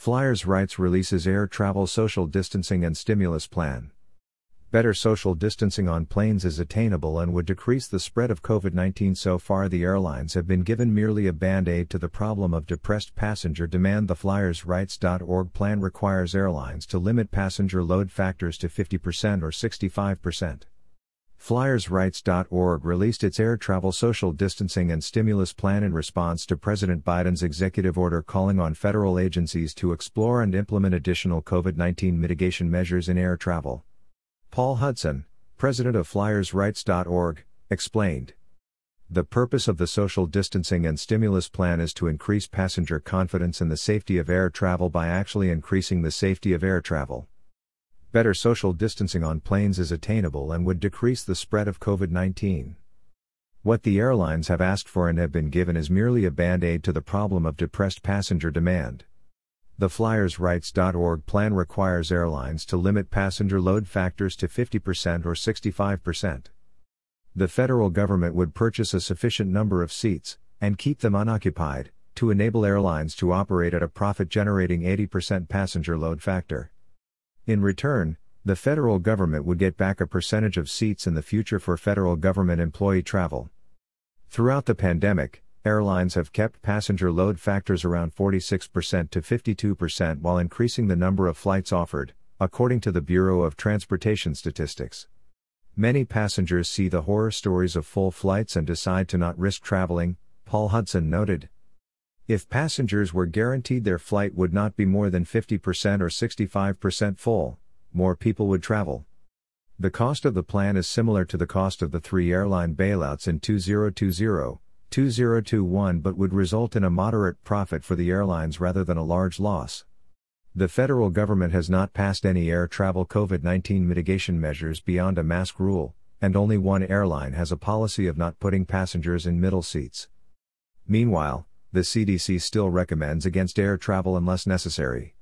Flyers Rights releases air travel social distancing and stimulus plan. Better social distancing on planes is attainable and would decrease the spread of COVID 19. So far, the airlines have been given merely a band aid to the problem of depressed passenger demand. The FlyersRights.org plan requires airlines to limit passenger load factors to 50% or 65%. FlyersRights.org released its air travel social distancing and stimulus plan in response to President Biden's executive order calling on federal agencies to explore and implement additional COVID 19 mitigation measures in air travel. Paul Hudson, president of FlyersRights.org, explained. The purpose of the social distancing and stimulus plan is to increase passenger confidence in the safety of air travel by actually increasing the safety of air travel. Better social distancing on planes is attainable and would decrease the spread of COVID 19. What the airlines have asked for and have been given is merely a band aid to the problem of depressed passenger demand. The FlyersRights.org plan requires airlines to limit passenger load factors to 50% or 65%. The federal government would purchase a sufficient number of seats, and keep them unoccupied, to enable airlines to operate at a profit generating 80% passenger load factor. In return, the federal government would get back a percentage of seats in the future for federal government employee travel. Throughout the pandemic, airlines have kept passenger load factors around 46% to 52% while increasing the number of flights offered, according to the Bureau of Transportation Statistics. Many passengers see the horror stories of full flights and decide to not risk traveling, Paul Hudson noted. If passengers were guaranteed their flight would not be more than 50% or 65% full, more people would travel. The cost of the plan is similar to the cost of the three airline bailouts in 2020 2021 but would result in a moderate profit for the airlines rather than a large loss. The federal government has not passed any air travel COVID 19 mitigation measures beyond a mask rule, and only one airline has a policy of not putting passengers in middle seats. Meanwhile, the CDC still recommends against air travel unless necessary.